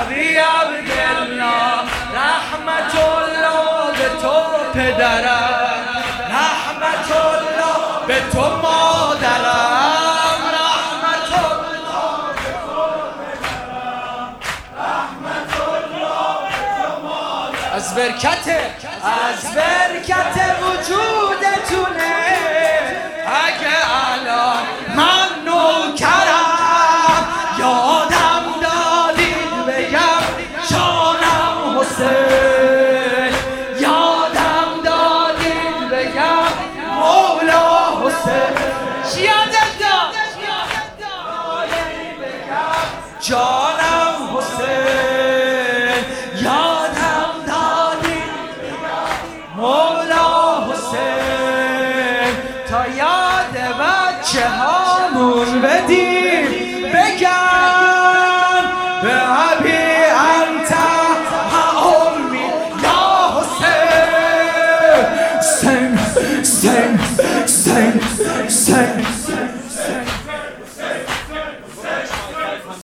شبی بگرنا رحمت الله به تو پدرم رحمت الله به تو مادرم رحمت الله به تو پدرم رحمت الله به تو مادرم از برکت از برکت وجود. چی یادت داد جانم حسین یادم دادید مولا حسین تا یاد بچه هامون بدیم. بگم به عبی انت امی یا حسین سن سن.